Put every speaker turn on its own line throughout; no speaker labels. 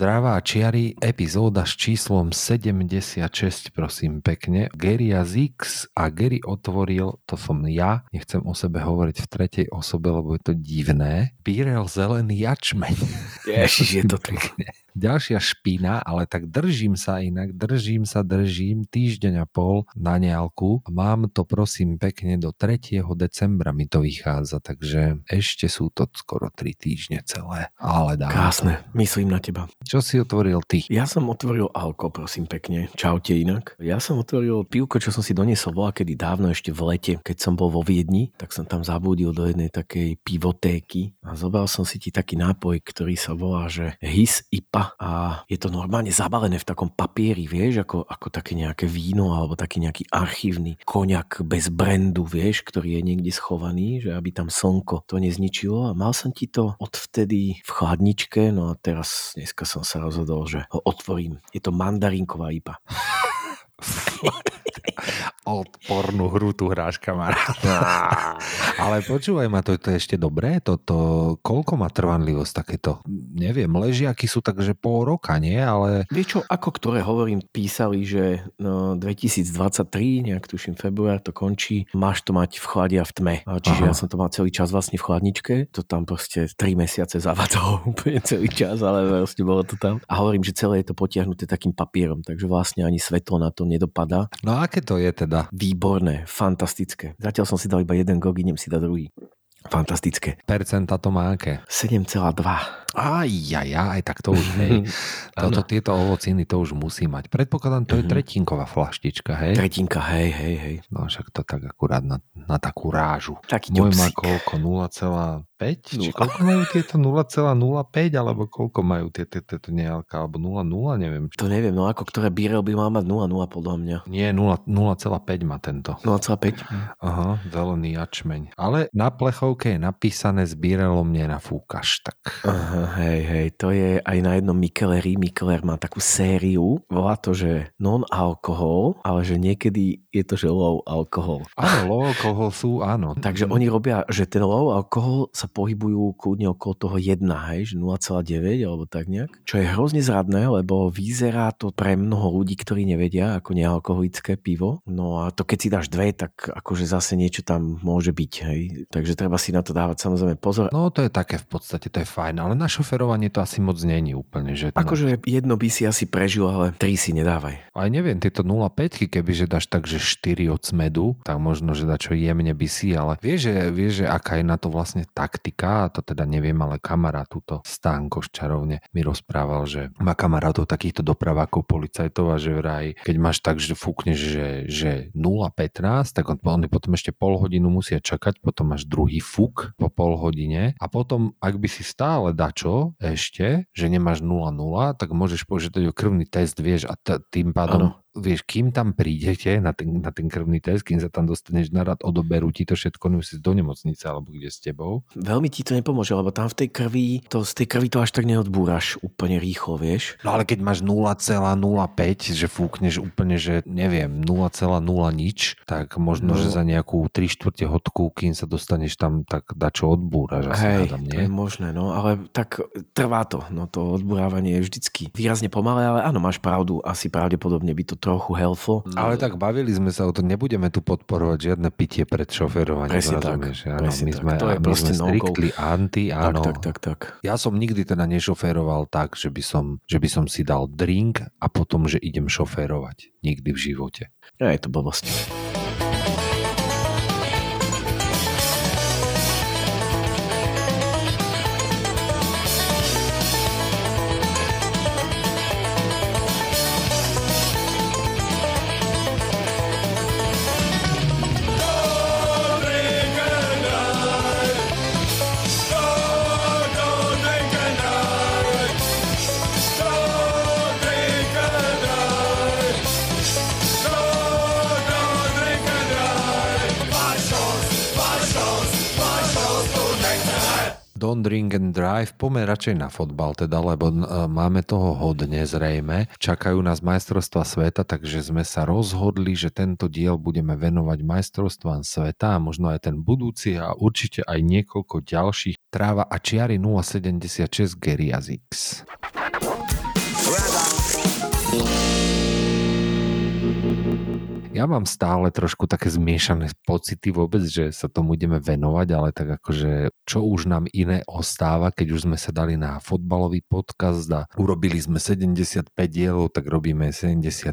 Zdravá čiary, epizóda s číslom 76, prosím pekne. Gary Zix a Gary otvoril, to som ja, nechcem o sebe hovoriť v tretej osobe, lebo je to divné. Pírel zelený jačmeň.
Ježiš, je to pekne
ďalšia špina, ale tak držím sa inak, držím sa, držím týždeň a pol na nealku. Mám to prosím pekne do 3. decembra mi to vychádza, takže ešte sú to skoro 3 týždne celé. Ale dá.
Krásne, myslím na teba.
Čo si otvoril ty?
Ja som otvoril alko, prosím pekne. Čaute inak. Ja som otvoril pivko, čo som si doniesol bola kedy dávno ešte v lete, keď som bol vo Viedni, tak som tam zabudil do jednej takej pivotéky a zobral som si ti taký nápoj, ktorý sa volá, že His IPA Európa a je to normálne zabalené v takom papieri, vieš, ako, ako také nejaké víno alebo taký nejaký archívny koniak bez brandu, vieš, ktorý je niekde schovaný, že aby tam slnko to nezničilo a mal som ti to odvtedy v chladničke, no a teraz dneska som sa rozhodol, že ho otvorím. Je to mandarinková IPA.
odpornú hru tu hráš, kamarát. Ale počúvaj ma, to, to je ešte dobré? Toto, koľko má trvanlivosť takéto? Neviem, ležiaky sú takže pol roka, nie? Ale...
Vieš čo, ako ktoré hovorím, písali, že no, 2023, nejak tuším február to končí, máš to mať v chlade a v tme. Čiže Aha. ja som to mal celý čas vlastne v chladničke, to tam proste 3 mesiace zavadzalo úplne celý čas, ale vlastne bolo to tam. A hovorím, že celé je to potiahnuté takým papierom, takže vlastne ani svetlo na to nedopadá.
No a aké to je teda? Teda?
Výborné, fantastické. Zatiaľ som si dal iba jeden gog, idem si dať druhý. Fantastické.
Percenta to má aké?
7,2.
Aj, aj, aj, tak to už, hej. Toto, tieto ovociny to už musí mať. Predpokladám, to je mhm. tretinková flaštička, hej?
Tretinka, hej, hej, hej.
No však to tak akurát na, na takú rážu.
Taký Môj
má koľko? 0, 5? Či koľko majú tieto 0,05 alebo koľko majú tieto, tieto nejaká, alebo 0,0, neviem.
To neviem, no ako ktoré bírel by mal mať 0,0 podľa mňa.
Nie, 0,5 má tento.
0,5?
Aha, zelený jačmeň. Ale na plechovke je napísané s bírelom nenafúkaš, tak.
Aha, hej, hej, to je aj na jednom Mikeleri. Mikeler má takú sériu, volá to, že non-alkohol, ale že niekedy je to, že low alkohol.
Áno, low alkohol sú, áno.
Takže oni robia, že ten low alkohol sa pohybujú kľudne okolo toho 1, hej, že 0,9 alebo tak nejak. Čo je hrozne zradné, lebo vyzerá to pre mnoho ľudí, ktorí nevedia, ako nealkoholické pivo. No a to keď si dáš dve, tak akože zase niečo tam môže byť, hej. Takže treba si na to dávať samozrejme pozor.
No to je také v podstate, to je fajn, ale na šoferovanie to asi moc není úplne. Že
akože jedno by si asi prežil, ale tri si nedávaj.
Aj neviem, tieto 0,5 kebyže dáš tak, že 4 od smedu, tak možno, že čo jemne by si, ale vieš, že, vieš, že aká je na to vlastne tak taktika, a to teda neviem, ale kamarát túto Stánko čarovne mi rozprával, že má kamarátov takýchto dopravákov policajtov a že vraj, keď máš tak, že fúkneš, že, že 0,15, tak on, oni potom ešte pol hodinu musia čakať, potom máš druhý fúk po pol hodine a potom, ak by si stále dačo ešte, že nemáš 0,0, tak môžeš požiadať o krvný test, vieš, a t- tým pádom ano vieš, kým tam prídete na ten, na ten krvný test, kým sa tam dostaneš na rad, odoberú ti to všetko, musíš do nemocnice alebo kde s tebou.
Veľmi ti to nepomôže, lebo tam v tej krvi, to, z tej krvi to až tak neodbúraš úplne rýchlo, vieš.
No ale keď máš 0,05, že fúkneš úplne, že neviem, 0,0 nič, tak možno, no. že za nejakú 3 čtvrte hodku, kým sa dostaneš tam, tak dačo odbúraš.
Hej,
hádam, nie?
to je možné, no, ale tak trvá to, no to odburávanie je vždycky výrazne pomalé, ale áno, máš pravdu, asi pravdepodobne by to trochu helfo.
Ale tak bavili sme sa o to, nebudeme tu podporovať žiadne pitie pred šoferovaním.
Presne tak.
Áno, my sme, to je my sme strictly anti, áno.
Tak, tak, tak, tak.
Ja som nikdy teda nešoféroval tak, že by, som, že by som si dal drink a potom, že idem šoférovať. Nikdy v živote.
Ja, je to blbosť.
Drink and drive, poďme radšej na fotbal teda, lebo uh, máme toho hodne zrejme. Čakajú nás majstrovstva sveta, takže sme sa rozhodli, že tento diel budeme venovať majstrovstvám sveta a možno aj ten budúci a určite aj niekoľko ďalších. Tráva a čiary 076 Geriazix. Ja mám stále trošku také zmiešané pocity vôbec, že sa tomu ideme venovať, ale tak akože čo už nám iné ostáva, keď už sme sa dali na fotbalový podcast a urobili sme 75 dielov, tak robíme 76.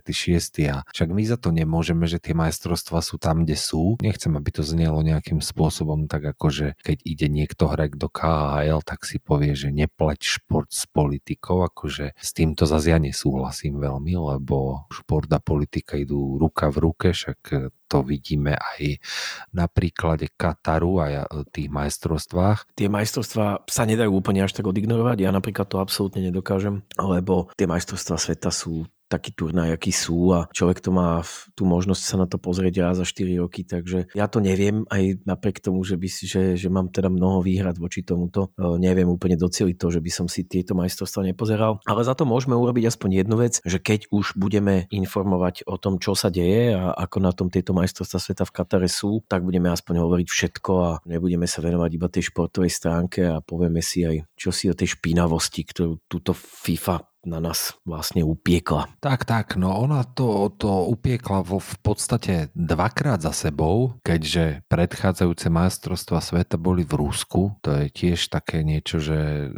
A však my za to nemôžeme, že tie majstrovstvá sú tam, kde sú. Nechcem, aby to znelo nejakým spôsobom tak akože keď ide niekto hrať do KHL, tak si povie, že nepleť šport s politikou, akože s týmto zase ja nesúhlasím veľmi, lebo šport a politika idú ruka v ruke, však e, to vidíme aj na príklade Kataru a e, tých majstrovstvách.
Tie majstrovstvá sa nedajú úplne až tak odignorovať, ja napríklad to absolútne nedokážem, lebo tie majstrovstvá sveta sú taký turnaj, aký sú a človek to má tú možnosť sa na to pozrieť raz za 4 roky, takže ja to neviem aj napriek tomu, že, by si, že, že mám teda mnoho výhrad voči tomuto. E, neviem úplne doceliť to, že by som si tieto majstrovstvá nepozeral, ale za to môžeme urobiť aspoň jednu vec, že keď už budeme informovať o tom, čo sa deje a ako na tom tieto majstrovstvá sveta v Katare sú, tak budeme aspoň hovoriť všetko a nebudeme sa venovať iba tej športovej stránke a povieme si aj čo si o tej špinavosti, ktorú túto FIFA na nás vlastne upiekla.
Tak, tak, no ona to, to upiekla vo, v podstate dvakrát za sebou, keďže predchádzajúce majstrovstva sveta boli v Rusku. To je tiež také niečo, že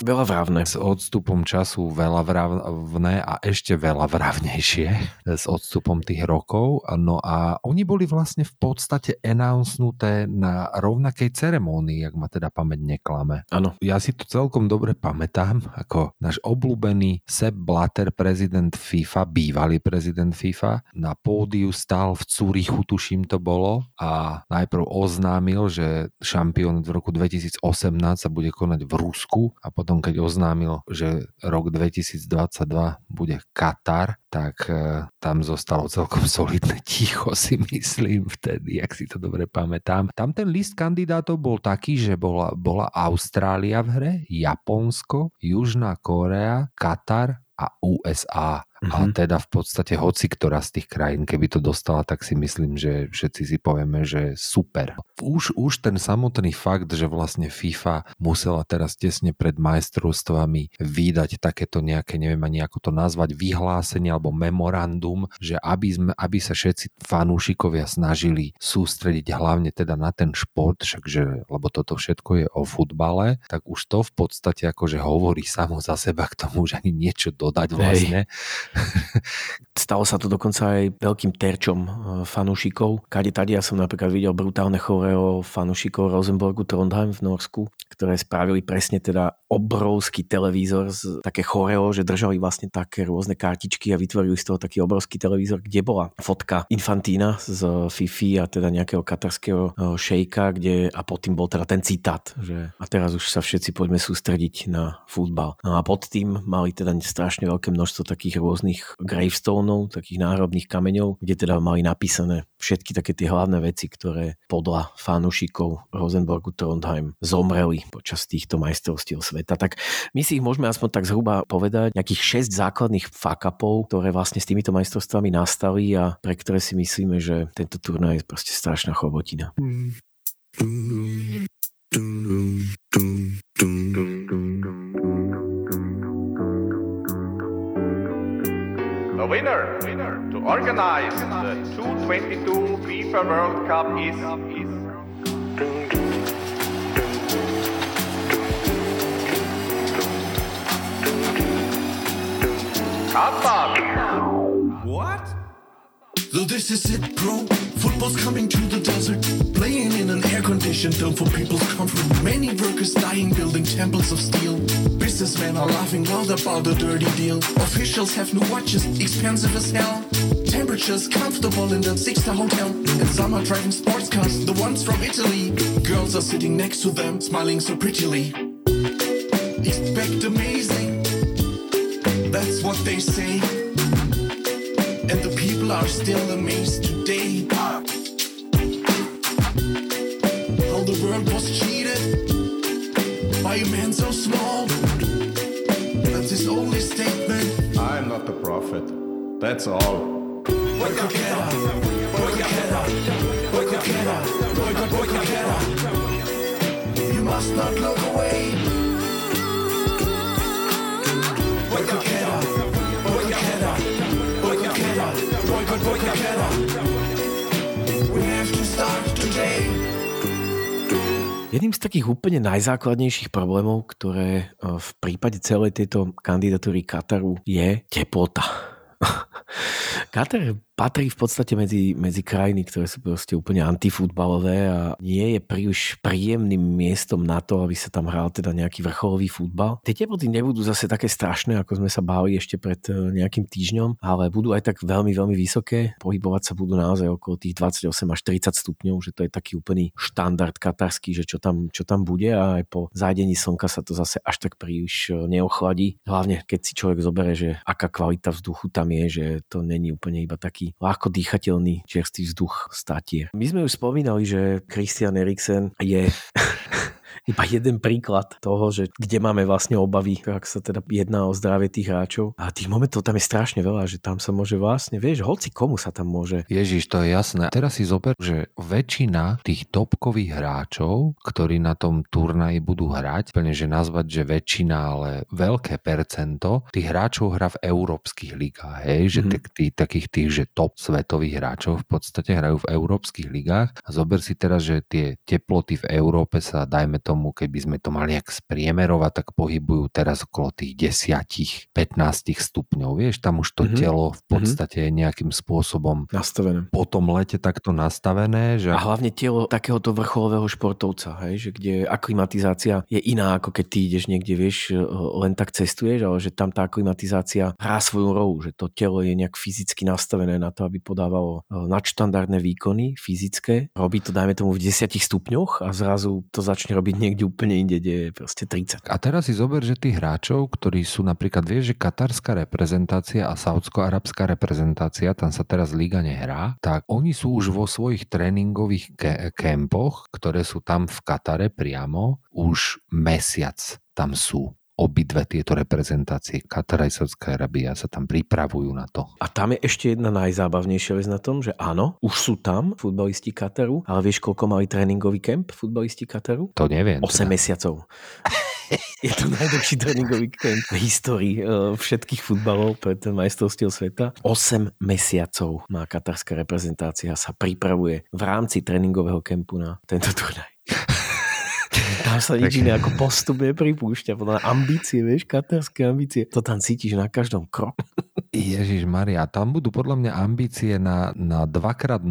Veľa vravné.
S odstupom času veľa vravné a ešte veľa vravnejšie s odstupom tých rokov. No a oni boli vlastne v podstate announcnuté na rovnakej ceremónii, ak ma teda pamäť neklame.
Áno.
Ja si to celkom dobre pamätám, ako náš obľúbený Sepp Blatter, prezident FIFA, bývalý prezident FIFA, na pódiu stal v Cúrichu, tuším to bolo, a najprv oznámil, že šampión v roku 2018 sa bude konať v Rusku a potom keď oznámil, že rok 2022 bude Katar, tak e, tam zostalo celkom solidné ticho si myslím vtedy, ak si to dobre pamätám. Tam ten list kandidátov bol taký, že bola, bola Austrália v hre, Japonsko, Južná Korea, Katar a USA. Mm-hmm. A mhm. teda v podstate hoci ktorá z tých krajín, keby to dostala, tak si myslím, že všetci si povieme, že super. Už, už ten samotný fakt, že vlastne FIFA musela teraz tesne pred majstrovstvami vydať takéto nejaké, neviem ani ako to nazvať, vyhlásenie alebo memorandum, že aby, sme, aby sa všetci fanúšikovia snažili sústrediť hlavne teda na ten šport, všakže, lebo toto všetko je o futbale, tak už to v podstate akože hovorí samo za seba k tomu, že ani niečo dodať vlastne. Hej
Stalo sa to dokonca aj veľkým terčom e, fanúšikov. Kade tady ja som napríklad videl brutálne choreo fanúšikov Rosenborgu Trondheim v Norsku, ktoré spravili presne teda obrovský televízor, z, také choreo, že držali vlastne také rôzne kartičky a vytvorili z toho taký obrovský televízor, kde bola fotka Infantína z Fifi a teda nejakého katarského e, šejka, kde a pod tým bol teda ten citát, že a teraz už sa všetci poďme sústrediť na futbal. No a pod tým mali teda strašne veľké množstvo takých rôznych rôznych gravestoneov, takých náhrobných kameňov, kde teda mali napísané všetky také tie hlavné veci, ktoré podľa fanúšikov Rosenborgu Trondheim zomreli počas týchto majstrovstiev sveta. Tak my si ich môžeme aspoň tak zhruba povedať, nejakých 6 základných fakapov, ktoré vlastne s týmito majstrovstvami nastali a pre ktoré si myslíme, že tento turnaj je proste strašná chobotina. Mm.
The winner, winner to organize the 2022 FIFA World Cup is.
What? So this is it, bro. Football's coming to the desert. Playing in an air-conditioned dome for people's comfort. Many workers dying building temples of steel. Businessmen are laughing loud about the dirty deal. Officials have new watches, expensive as hell. Temperatures comfortable in the six-star hotel. And some are driving sports cars, the ones from Italy. Girls are sitting next to them, smiling so prettily. Expect amazing. That's what they say. And the people are still amazed today. How the world was cheated Why a man so small? That's his only statement.
I'm not the prophet. That's all.
You must not look away. Start today.
Jedným z takých úplne najzákladnejších problémov, ktoré e, v prípade celej tejto kandidatúry Kataru je teplota. Katar patrí v podstate medzi, medzi krajiny, ktoré sú proste úplne antifutbalové a nie je príliš príjemným miestom na to, aby sa tam hral teda nejaký vrcholový futbal. Tie teploty nebudú zase také strašné, ako sme sa báli ešte pred e, nejakým týždňom, ale budú aj tak veľmi, veľmi vysoké. Pohybovať sa budú naozaj okolo tých 28 až 30 stupňov, že to je taký úplný štandard katarský, že čo tam, čo tam bude a aj po zájdení slnka sa to zase až tak príliš e, neochladí. Hlavne keď si človek zoberie, že aká kvalita vzduchu tam je, že to není úplne iba taký ľahko dýchateľný čerstvý vzduch statier. My sme už spomínali, že Christian Eriksen je iba jeden príklad toho, že kde máme vlastne obavy, ak sa teda jedná o zdravie tých hráčov. A tých momentov tam je strašne veľa, že tam sa môže vlastne, vieš, hoci komu sa tam môže.
Ježiš, to je jasné. Teraz si zober, že väčšina tých topkových hráčov, ktorí na tom turnaji budú hrať, plne, že nazvať, že väčšina, ale veľké percento, tých hráčov hrá v európskych ligách, hej, že mm-hmm. tí, takých tých, že top svetových hráčov v podstate hrajú v európskych ligách. A zober si teraz, že tie teploty v Európe sa, dajme tomu, keby sme to mali nejak spriemerovať, tak pohybujú teraz okolo tých 10-15 stupňov. Vieš, tam už to mm-hmm. telo v podstate je nejakým spôsobom
nastavené.
Po tom lete takto nastavené. Že...
A hlavne telo takéhoto vrcholového športovca, hej, že kde aklimatizácia je iná, ako keď ty ideš niekde, vieš, len tak cestuješ, ale že tam tá aklimatizácia hrá svoju rolu, že to telo je nejak fyzicky nastavené na to, aby podávalo e, nadštandardné výkony fyzické. Robí to, dajme tomu, v 10 stupňoch a zrazu to začne robiť niekde úplne inde, kde je proste 30.
A teraz si zober, že tých hráčov, ktorí sú napríklad, vieš, že katarská reprezentácia a saudsko-arabská reprezentácia, tam sa teraz liga nehrá, tak oni sú už vo svojich tréningových ke- kempoch, ktoré sú tam v Katare priamo, už mesiac tam sú obidve tieto reprezentácie, Katar aj Saudská Arábia sa tam pripravujú na to.
A tam je ešte jedna najzábavnejšia vec na tom, že áno, už sú tam futbalisti Kataru, ale vieš, koľko mali tréningový kemp futbalisti Kataru?
To neviem.
8 teda. mesiacov. je to najdlhší tréningový kemp v histórii uh, všetkých futbalov pred majstrovstiev sveta. 8 mesiacov má katarská reprezentácia sa pripravuje v rámci tréningového kempu na tento turnaj. Tam sa nič iné ako postup nepripúšťa. Podľa ambície, vieš, katarské ambície. To tam cítiš na každom kroku.
Ježiš Maria, tam budú podľa mňa ambície na, na 2x0-0.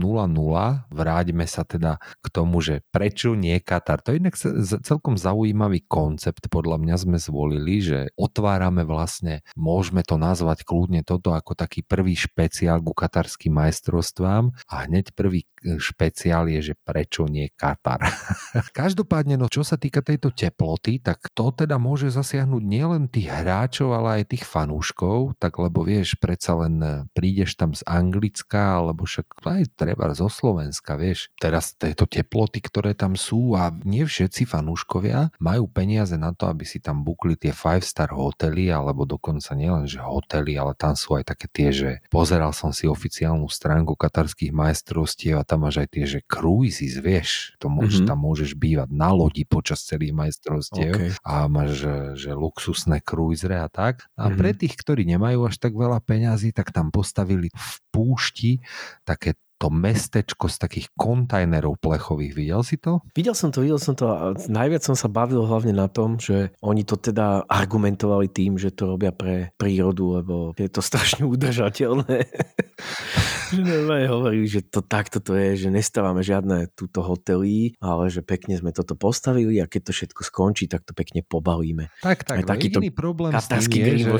Vráťme sa teda k tomu, že prečo nie Katar. To je inak celkom zaujímavý koncept, podľa mňa sme zvolili, že otvárame vlastne, môžeme to nazvať kľudne toto ako taký prvý špeciál ku katarským majstrovstvám a hneď prvý špeciál je, že prečo nie Katar. Každopádne, no čo sa týka tejto teploty, tak to teda môže zasiahnuť nielen tých hráčov, ale aj tých fanúškov, tak lebo vieš, vieš, predsa len e, prídeš tam z Anglicka, alebo však aj treba zo Slovenska, vieš. Teraz tieto teploty, ktoré tam sú a nie všetci fanúškovia majú peniaze na to, aby si tam bukli tie 5-star hotely, alebo dokonca nielen, že hotely, ale tam sú aj také tie, že pozeral som si oficiálnu stránku katarských majstrovstiev a tam máš aj tie, že cruises, vieš, to môžeš, mm-hmm. tam môžeš bývať na lodi počas celých majstrovstiev okay. a máš, že, že luxusné cruisery a tak. A mm-hmm. pre tých, ktorí nemajú až tak veľa peňazí, tak tam postavili v púšti také to mestečko z takých kontajnerov plechových. Videl si to?
Videl som to, videl som to a najviac som sa bavil hlavne na tom, že oni to teda argumentovali tým, že to robia pre prírodu, lebo je to strašne udržateľné. že normálne hovorili, že to takto to je, že nestávame žiadne túto hotely, ale že pekne sme toto postavili a keď to všetko skončí, tak to pekne pobalíme.
Tak, tak,
no takýto
problém
s tým je,
že,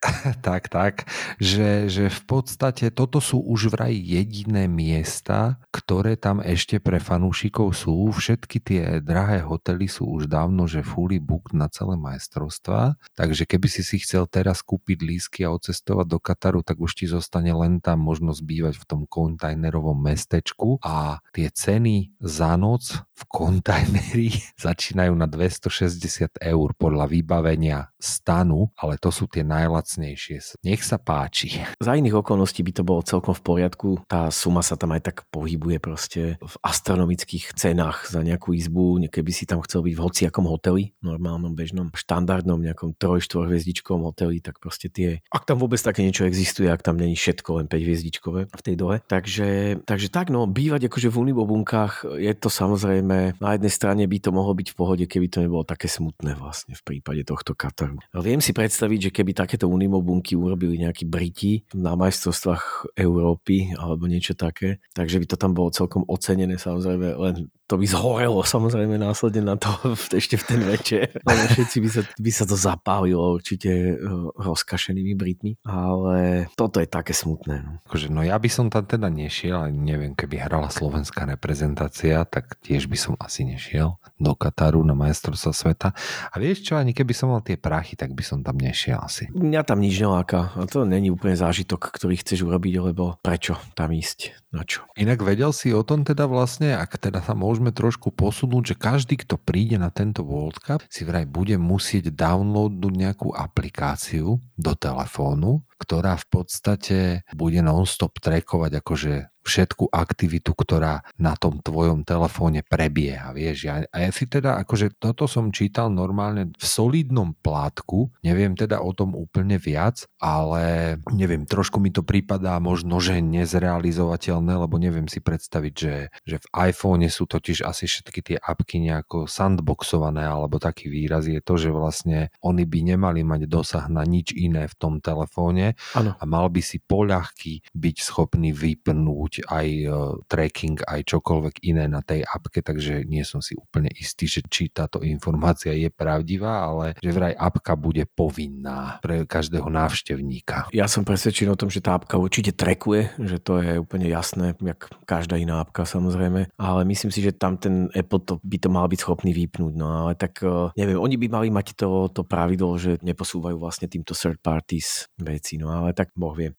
tak, tak, že, že v podstate toto sú už vraj jediné miesta, ktoré tam ešte pre fanúšikov sú. Všetky tie drahé hotely sú už dávno, že fully booked na celé majstrovstva. Takže keby si si chcel teraz kúpiť lísky a odcestovať do Kataru, tak už ti zostane len tam možnosť bývať v tom kontajnerovom mestečku a tie ceny za noc v kontajneri začínajú na 260 eur podľa vybavenia stanu, ale to sú tie najlacnejšie. Nech sa páči.
Za iných okolností by to bolo celkom v poriadku. Tá suma tam aj tak pohybuje proste v astronomických cenách za nejakú izbu, keby si tam chcel byť v hociakom hoteli, normálnom, bežnom, štandardnom nejakom 3-4 hviezdičkovom hoteli, tak proste tie, ak tam vôbec také niečo existuje, ak tam není všetko len 5 hviezdičkové v tej dole. Takže, takže tak, no, bývať akože v unibobunkách je to samozrejme, na jednej strane by to mohlo byť v pohode, keby to nebolo také smutné vlastne v prípade tohto Kataru. Viem si predstaviť, že keby takéto unimobunky urobili nejakí Briti na majstrovstvách Európy alebo niečo také, takže by to tam bolo celkom ocenené samozrejme, len to by zhorelo samozrejme následne na to ešte v ten večer. Ale všetci by sa, by sa to zapálilo určite eh, rozkašenými Britmi, ale toto je také smutné. No.
Akože, no ja by som tam teda nešiel, ale neviem, keby hrala slovenská reprezentácia, tak tiež by som asi nešiel do Kataru na majstrovstva sveta. A vieš čo, ani keby som mal tie prachy, tak by som tam nešiel asi.
Mňa tam nič neláka. A to není úplne zážitok, ktorý chceš urobiť, lebo prečo tam ísť? Na čo?
Inak vedel si o tom teda vlastne, ak teda sa môžeme trošku posunúť, že každý, kto príde na tento World Cup, si vraj bude musieť downloadnúť nejakú aplikáciu do telefónu, ktorá v podstate bude non-stop trackovať akože všetku aktivitu, ktorá na tom tvojom telefóne prebieha, vieš. A ja si teda, akože toto som čítal normálne v solidnom plátku, neviem teda o tom úplne viac, ale neviem, trošku mi to prípadá možno, že nezrealizovateľné, lebo neviem si predstaviť, že, že v iPhone sú totiž asi všetky tie apky nejako sandboxované, alebo taký výraz je to, že vlastne oni by nemali mať dosah na nič iné v tom telefóne
ano.
a mal by si poľahky byť schopný vypnúť aj uh, tracking, aj čokoľvek iné na tej apke, takže nie som si úplne istý, že či táto informácia je pravdivá, ale že vraj apka bude povinná pre každého návštevníka.
Ja som presvedčený o tom, že tá apka určite trackuje, že to je úplne jasné, jak každá iná apka samozrejme, ale myslím si, že tam ten Apple to by to mal byť schopný vypnúť, no ale tak uh, neviem, oni by mali mať to, to pravidlo, že neposúvajú vlastne týmto third parties veci, no ale tak Boh vie.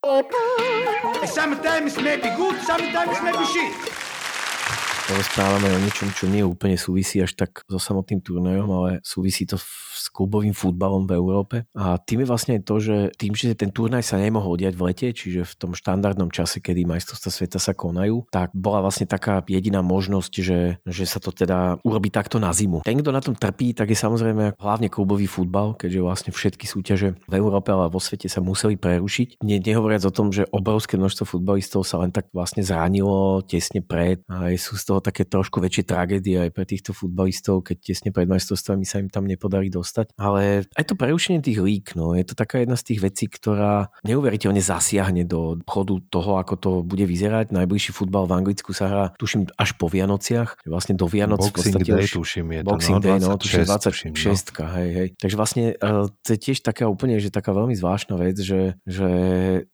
Sometimes maybe good, sometimes maybe shit.
Rozprávame o niečom, čo nie úplne súvisí až tak so samotným turnajom, ale súvisí to s klubovým futbalom v Európe. A tým je vlastne to, že tým, že ten turnaj sa nemohol diať v lete, čiže v tom štandardnom čase, kedy majstrovstvá sveta sa konajú, tak bola vlastne taká jediná možnosť, že, že sa to teda urobí takto na zimu. Ten, kto na tom trpí, tak je samozrejme hlavne klubový futbal, keďže vlastne všetky súťaže v Európe, ale vo svete sa museli prerušiť. Ne, nehovoriac o tom, že obrovské množstvo futbalistov sa len tak vlastne zranilo tesne pred a sú z toho také trošku väčšie tragédie aj pre týchto futbalistov, keď tesne pred majstrovstvami sa im tam nepodarí dostať. Ale aj to prerušenie tých lík, no, je to taká jedna z tých vecí, ktorá neuveriteľne zasiahne do chodu toho, ako to bude vyzerať. Najbližší futbal v Anglicku sa hrá, tuším, až po Vianociach. Vlastne do Vianoc
Boxing
v
Day,
už,
tuším, je
Boxing
to,
Day,
no,
no, tuším
26,
26,
tuším, no.
hej, hej. Takže vlastne uh, to je tiež taká úplne, že taká veľmi zvláštna vec, že, že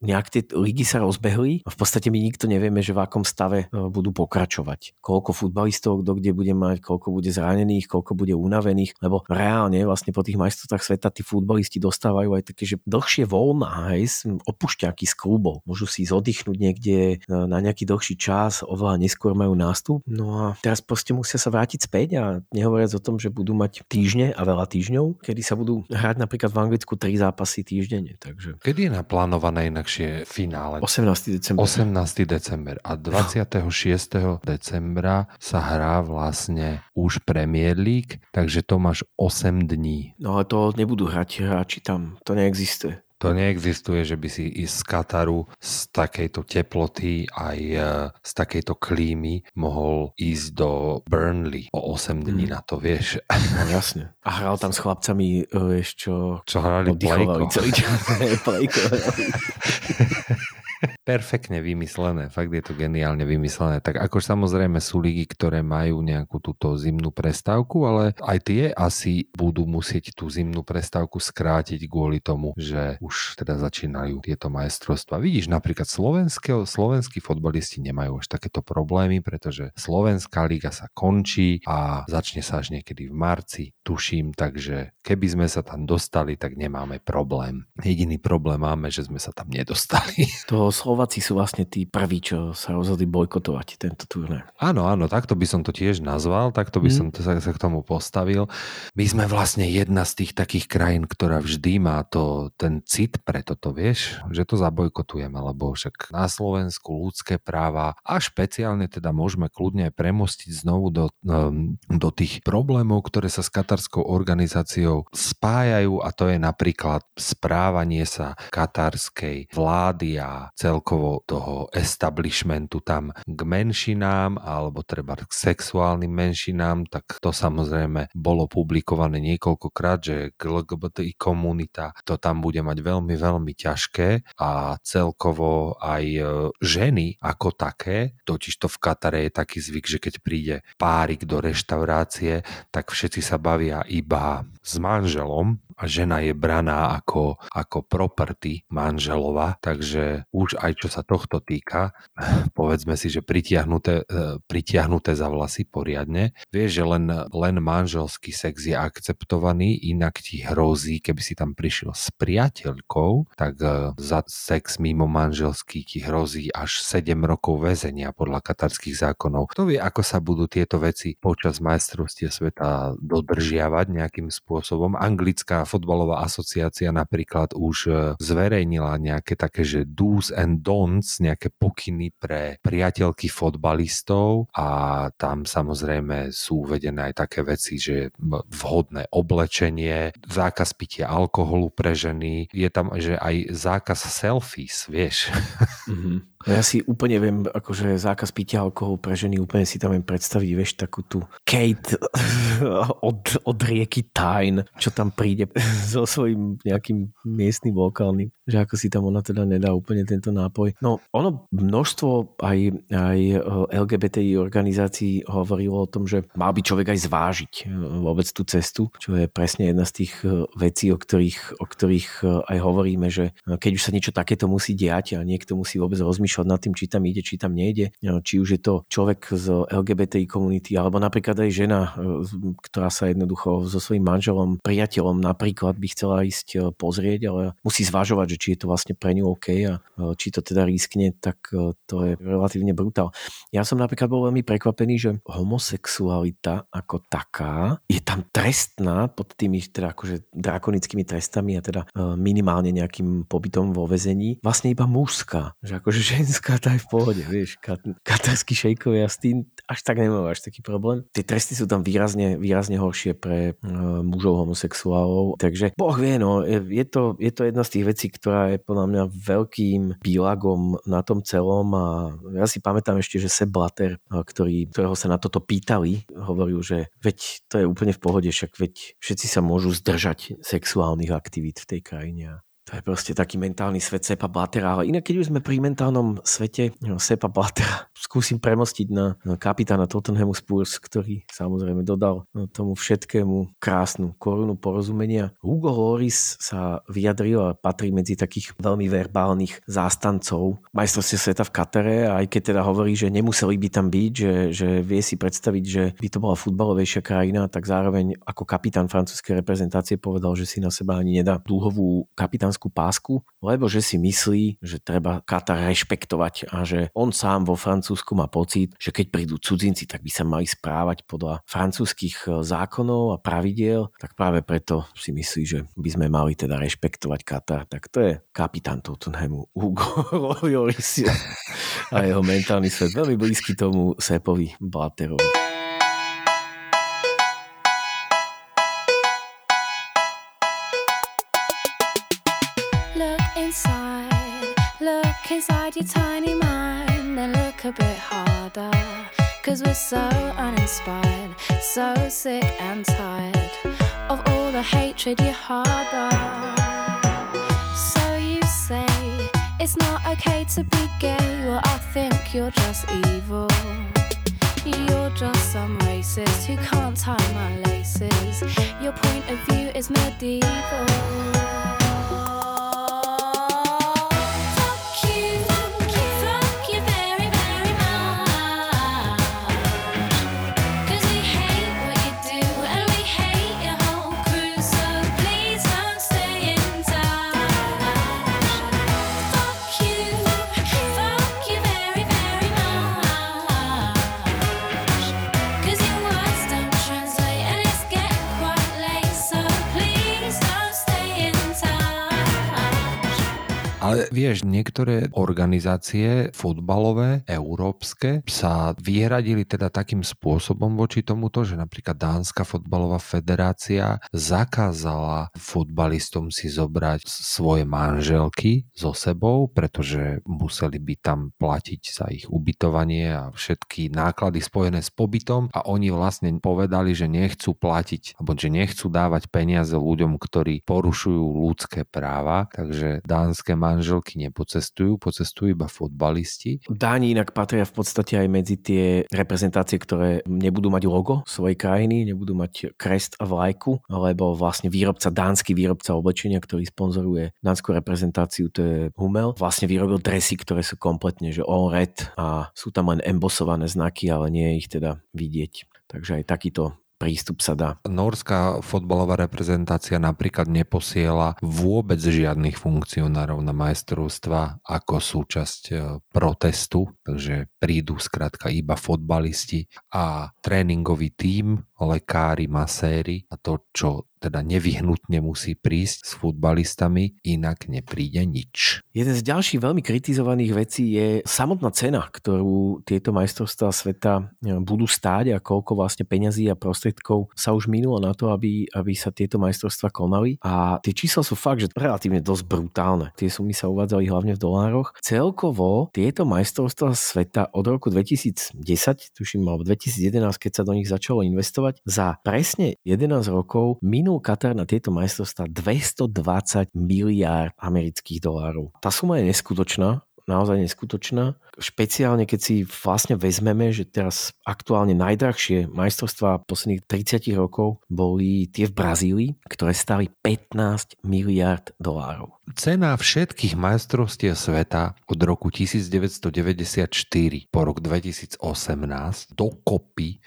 nejak tie ligy sa rozbehli a v podstate my nikto nevieme, že v akom stave uh, budú pokračovať. Koľko futbalistov kto kde bude mať, koľko bude zranených, koľko bude unavených, lebo reálne vlastne po tých majstrovstvách sveta tí futbalisti dostávajú aj také, že dlhšie voľná, hej, opúšťaky z klubov. Môžu si zoddychnúť niekde e, na nejaký dlhší čas, oveľa neskôr majú nástup. No a teraz proste musia sa vrátiť späť a nehovoriac o tom, že budú mať týždne a veľa týždňov, kedy sa budú hrať napríklad v Anglicku tri zápasy týždenne. Takže
Kedy je naplánované inakšie finále?
18. december.
18. december a 26. decembra sa hrá vlastne už Premier League, takže to máš 8 dní.
No ale to nebudú hrať hráči tam, to neexistuje.
To neexistuje, že by si ísť z Kataru z takejto teploty aj e, z takejto klímy mohol ísť do Burnley o 8 dní
Mm.
na to, vieš.
No jasne. A hral tam s chlapcami, e, vieš čo,
Čo hrali plejko.
celý čas. Plejko.
perfektne vymyslené, fakt je to geniálne vymyslené. Tak ako samozrejme sú ligy, ktoré majú nejakú túto zimnú prestávku, ale aj tie asi budú musieť tú zimnú prestávku skrátiť kvôli tomu, že už teda začínajú tieto majstrovstvá. Vidíš, napríklad slovenské, slovenskí fotbalisti nemajú až takéto problémy, pretože Slovenská liga sa končí a začne sa až niekedy v marci, tuším, takže keby sme sa tam dostali, tak nemáme problém. Jediný problém máme, že sme sa tam nedostali.
To Slováci sú vlastne tí prví, čo sa rozhodli bojkotovať tento turné.
Áno, áno, takto by som to tiež nazval, takto by
Mm.
som to, sa, sa k tomu postavil. My sme vlastne jedna z tých takých krajín, ktorá vždy má to, ten cit pre toto, vieš, že to zabojkotujeme, lebo však na Slovensku ľudské práva a špeciálne teda môžeme kľudne aj premostiť znovu do, um, do tých problémov, ktoré sa s katarskou organizáciou spájajú a to je napríklad správanie sa katarskej vlády a celkovo toho establishmentu tam k menšinám alebo treba k sexuálnym menšinám, tak to samozrejme bolo publikované niekoľkokrát, že LGBTI komunita to tam bude mať veľmi, veľmi ťažké a celkovo aj e, ženy ako také, totiž to v Katare je taký zvyk, že keď príde párik do reštaurácie, tak všetci sa bavia iba s manželom a žena je braná ako, ako property manželova, takže už aj čo sa tohto týka, povedzme si, že pritiahnuté, e, pritiahnuté za vlasy poriadne. Vieš, že len, len manželský sex je akceptovaný, inak ti hrozí, keby si tam prišiel s priateľkou, tak e, za sex mimo manželský ti hrozí až 7 rokov väzenia podľa katarských zákonov. Kto vie, ako sa budú tieto veci počas majstrovstie sveta dodržiavať nejakým spôsobom. Anglická fotbalová asociácia napríklad už e, zverejnila nejaké také, že do's and don'ts, nejaké pokyny pre priateľky fotbalistov a tam samozrejme sú uvedené aj také veci, že vhodné oblečenie, zákaz pitia alkoholu pre ženy, je tam, že aj zákaz selfies, vieš.
Mm-hmm. Ja si úplne viem, akože zákaz pitia alkoholu pre ženy, úplne si tam viem predstaviť, vieš, takú tú Kate od, od rieky Tyne, čo tam príde so svojím nejakým miestnym vokálnym, že ako si tam ona teda nedá úplne tento nápoj. No, ono množstvo aj, aj LGBTI organizácií hovorilo o tom, že mal by človek aj zvážiť e, vôbec tú cestu, čo je presne jedna z tých e, vecí, o ktorých, o ktorých aj hovoríme, že keď už sa niečo takéto musí diať a niekto musí vôbec rozmýšľať nad tým, či tam ide, či tam nejde, či už je to človek z LGBTI komunity, alebo napríklad aj žena, ktorá sa jednoducho so svojím manželom, priateľom napríklad by chcela ísť pozrieť, ale musí zvažovať, že či je to vlastne pre ňu OK a či to teda riskne, tak to je relatívne brutál. Ja som napríklad bol veľmi prekvapený, že homosexualita ako taká je tam trestná pod tými teda akože drakonickými trestami a teda minimálne nejakým pobytom vo vezení, vlastne iba mužská. Že akože ženská tá je v pohode, vieš, kat, katarskí šejkovia s tým až tak nemajú až taký problém. Tie tresty sú tam výrazne, výrazne horšie pre uh, mužov homosexuálov, takže boh vie, no, je to, je to jedna z tých vecí, ktorá je podľa mňa veľkým bílagom na tom celom a ja si pamätám ešte, že Seb Blatter, ktorý, ktorého sa na toto pýtali, hovoril, že veď to je úplne v pohode, však veď všetci sa môžu zdržať sexuálnych aktivít v tej krajine to je proste taký mentálny svet Sepa Blattera, ale inak keď už sme pri mentálnom svete no, Sepa Blattera, skúsim premostiť na, na kapitána Tottenhamu Spurs, ktorý samozrejme dodal no, tomu všetkému krásnu korunu porozumenia. Hugo Loris sa vyjadril a patrí medzi takých veľmi verbálnych zástancov majstrovstiev sveta v Katare, aj keď teda hovorí, že nemuseli by tam byť, že, že vie si predstaviť, že by to bola futbalovejšia krajina, tak zároveň ako kapitán francúzskej reprezentácie povedal, že si na seba ani nedá dúhovú kapitánsku pásku, lebo že si myslí, že treba Katar rešpektovať a že on sám vo Francúzsku má pocit, že keď prídu cudzinci, tak by sa mali správať podľa francúzských zákonov a pravidiel, tak práve preto si myslí, že by sme mali teda rešpektovať Katar. Tak to je kapitán Tottenhamu Hugo Lloris a jeho mentálny svet veľmi blízky tomu Sepovi Blatterovi.
Inside your tiny mind, then look a bit harder. Cause we're so uninspired, so sick and tired of all the hatred you harbor. So you say It's not okay to be gay. Well, I think you're just evil. You're just some racist who can't tie my laces. Your point of view is medieval.
Ale vieš, niektoré organizácie futbalové, európske, sa vyhradili teda takým spôsobom voči tomuto, že napríklad Dánska futbalová federácia zakázala futbalistom si zobrať svoje manželky so sebou, pretože museli by tam platiť za ich ubytovanie a všetky náklady spojené s pobytom. A oni vlastne povedali, že nechcú platiť, alebo že nechcú dávať peniaze ľuďom, ktorí porušujú ľudské práva, takže dánske manželky nepocestujú, pocestujú iba futbalisti.
Dáni inak patria v podstate aj medzi tie reprezentácie, ktoré nebudú mať logo svojej krajiny, nebudú mať krest a vlajku, lebo vlastne výrobca, dánsky výrobca oblečenia, ktorý sponzoruje dánsku reprezentáciu, to je Hummel, vlastne vyrobil dresy, ktoré sú kompletne, že all red a sú tam len embosované znaky, ale nie je ich teda vidieť. Takže aj takýto prístup sa dá.
Norská fotbalová reprezentácia napríklad neposiela vôbec žiadnych funkcionárov na majstrovstva ako súčasť e, protestu, takže prídu skrátka iba fotbalisti a tréningový tím, lekári, maséri a to, čo teda nevyhnutne musí prísť s futbalistami, inak nepríde nič.
Jeden z ďalších veľmi kritizovaných vecí je samotná cena, ktorú tieto majstrovstvá sveta e, budú stáť a koľko vlastne peňazí a prostriedkov sa už minulo na to, aby, aby sa tieto majstrovstvá konali. A tie čísla sú fakt, že relatívne dosť brutálne. Tie sumy sa uvádzali hlavne v dolároch. Celkovo tieto majstrovstvá sveta od roku 2010, tuším, alebo 2011, keď sa do nich začalo investovať, za presne 11 rokov minul Katar na tieto majstrovstvá 220 miliárd amerických dolárov. Tá suma je neskutočná, naozaj neskutočná. Špeciálne, keď si vlastne vezmeme, že teraz aktuálne najdrahšie majstrovstvá posledných 30 rokov boli tie v Brazílii, ktoré stali 15 miliard dolárov.
Cena všetkých majstrovstiev sveta od roku 1994 po rok 2018 dokopy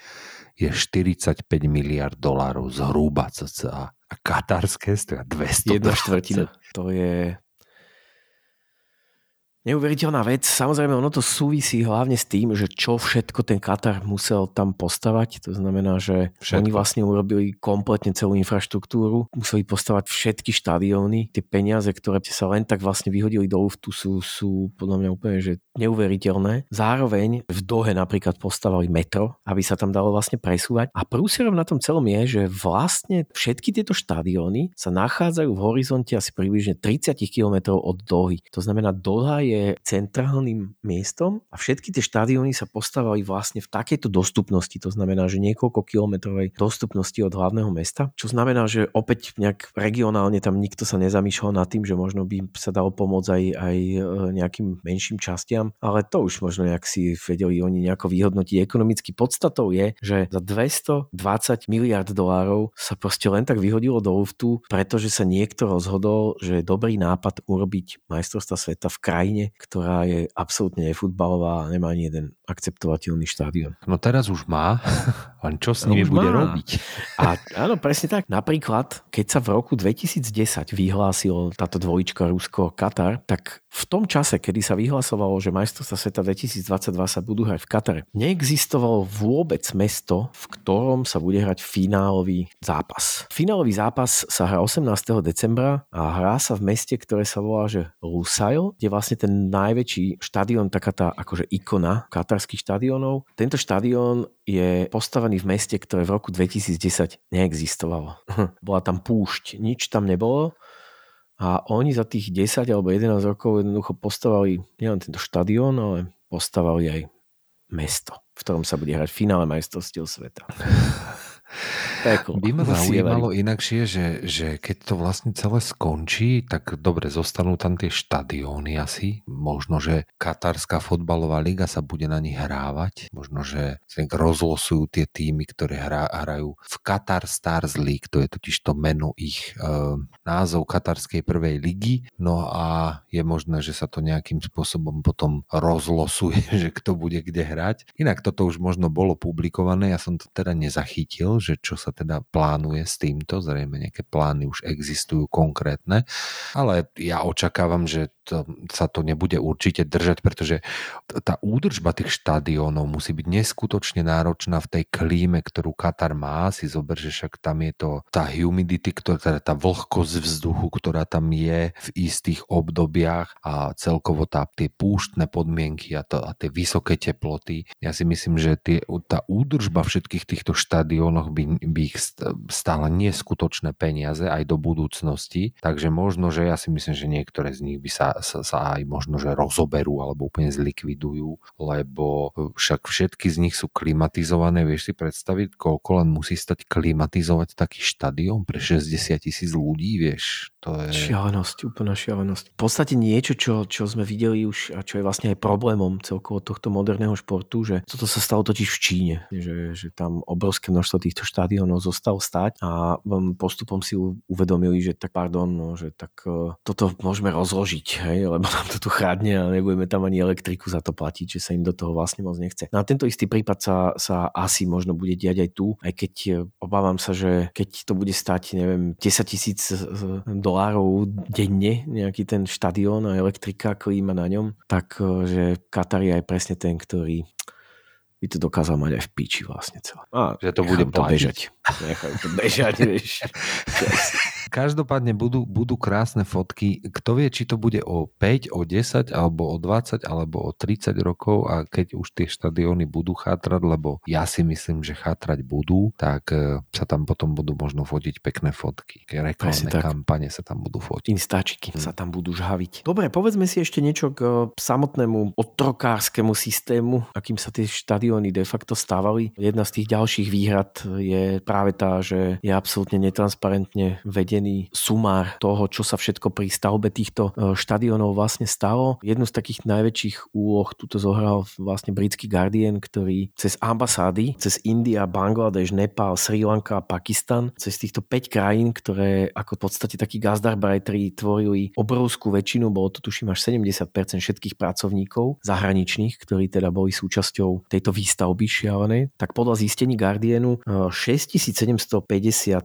je 45 miliard dolárov zhruba cca. A katarské stoja 200
Jedna štvrtina. To je Neuveriteľná vec. Samozrejme, ono to súvisí hlavne s tým, že čo všetko ten Katar musel tam postavať. To znamená, že všetko. oni vlastne urobili kompletne celú infraštruktúru, museli postavať všetky štadióny. Tie peniaze, ktoré sa len tak vlastne vyhodili do luftu, sú, sú podľa mňa úplne že neuveriteľné. Zároveň v Dohe napríklad postavali metro, aby sa tam dalo vlastne presúvať. A prúserom na tom celom je, že vlastne všetky tieto štadióny sa nachádzajú v horizonte asi približne 30 km od Dohy. To znamená, Doha je centrálnym miestom a všetky tie štadióny sa postavali vlastne v takejto dostupnosti. To znamená, že niekoľko kilometrovej dostupnosti od hlavného mesta, čo znamená, že opäť nejak regionálne tam nikto sa nezamýšľal nad tým, že možno by sa dalo pomôcť aj, aj e, nejakým menším častiam, ale to už možno nejak si vedeli oni nejako vyhodnotiť. Ekonomicky podstatou je, že za 220 miliard dolárov sa proste len tak vyhodilo do luftu, pretože sa niekto rozhodol, že je dobrý nápad urobiť majstrovstva sveta v krajine, ktorá je absolútne nefutbalová a nemá ani jeden akceptovateľný štádion.
No teraz už má, len čo s nimi no bude má. robiť?
A áno, presne tak. Napríklad, keď sa v roku 2010 vyhlásil táto dvojička Rusko-Katar, tak v tom čase, kedy sa vyhlasovalo, že majstrovstvá sveta 2022 sa budú hrať v Katare, neexistovalo vôbec mesto, v ktorom sa bude hrať finálový zápas. Finálový zápas sa hrá 18. decembra a hrá sa v meste, ktoré sa volá že Lusail, kde vlastne ten najväčší štadión, taká tá akože ikona katarských štadiónov. Tento štadión je postavený v meste, ktoré v roku 2010 neexistovalo. Bola tam púšť, nič tam nebolo a oni za tých 10 alebo 11 rokov jednoducho postavali nielen tento štadión, ale postavali aj mesto, v ktorom sa bude hrať finále majstrovstiev sveta. Peklo.
By ma zaujímalo inakšie, že, že keď to vlastne celé skončí, tak dobre, zostanú tam tie štadióny asi. Možno, že Katarská fotbalová liga sa bude na nich hrávať. Možno, že rozlosujú tie týmy, ktoré hrá, hrajú v Qatar Stars League. To je totiž to meno ich e, názov Katarskej prvej ligy. No a je možné, že sa to nejakým spôsobom potom rozlosuje, že kto bude kde hrať. Inak toto už možno bolo publikované, ja som to teda nezachytil, že čo sa teda plánuje s týmto, zrejme nejaké plány už existujú konkrétne, ale ja očakávam, že to, sa to nebude určite držať, pretože tá údržba tých štadiónov musí byť neskutočne náročná v tej klíme, ktorú Katar má. Si zober, že však tam je to tá humidity, ktorá, teda tá vlhkosť vzduchu, ktorá tam je v istých obdobiach a celkovo tá, tie púštne podmienky a, to, a tie vysoké teploty. Ja si myslím, že tie, tá údržba všetkých týchto štadiónoch by, by ich st- stála neskutočné peniaze aj do budúcnosti. Takže možno, že ja si myslím, že niektoré z nich by sa, sa, sa aj možno, že rozoberú alebo úplne zlikvidujú, lebo však všetky z nich sú klimatizované. Vieš si predstaviť, koľko len musí stať klimatizovať taký štadión pre 60 tisíc ľudí, vieš. To je...
Šialenosť, úplná šialenosť. V podstate niečo, čo, čo sme videli už a čo je vlastne aj problémom celkovo tohto moderného športu, že toto sa stalo totiž v Číne, že, že tam obrovské množstvo týchto štadiónov zostalo stať a um, postupom si uvedomili, že tak pardon, no, že tak uh, toto môžeme rozložiť, hej, lebo nám to tu chradne a nebudeme tam ani elektriku za to platiť, že sa im do toho vlastne moc nechce. No a tento istý prípad sa, sa asi možno bude diať aj tu, aj keď uh, obávam sa, že keď to bude stať, neviem, 10 tisíc uh, dolárov denne, nejaký ten štadión a elektrika, klíma na ňom, tak že Katar je aj presne ten, ktorý by to dokázal mať aj v piči vlastne celé. A
Že to bude platiť.
bežať. Nechajú to bežať, vieš.
Každopádne budú, budú krásne fotky. Kto vie, či to bude o 5, o 10, alebo o 20, alebo o 30 rokov a keď už tie štadióny budú chátrať, lebo ja si myslím, že chátrať budú, tak e, sa tam potom budú možno fotiť pekné fotky. Reklamné kampane sa tam budú fotiť.
Instačiky sa tam budú žhaviť. Dobre, povedzme si ešte niečo k e, samotnému otrokárskému systému, akým sa tie štadióny de facto stávali. Jedna z tých ďalších výhrad je práve tá, že je absolútne netransparentne vedený sumár toho, čo sa všetko pri stavbe týchto e, štadiónov vlastne stalo. Jednu z takých najväčších úloh tuto zohral vlastne britský Guardian, ktorý cez ambasády, cez India, Bangladeš, Nepál, Sri Lanka a Pakistan, cez týchto 5 krajín, ktoré ako v podstate takí gazdarbajteri tvorili obrovskú väčšinu, bolo to tuším až 70% všetkých pracovníkov zahraničných, ktorí teda boli súčasťou tejto výstavby šialenej, tak podľa zistení Guardianu e, 6750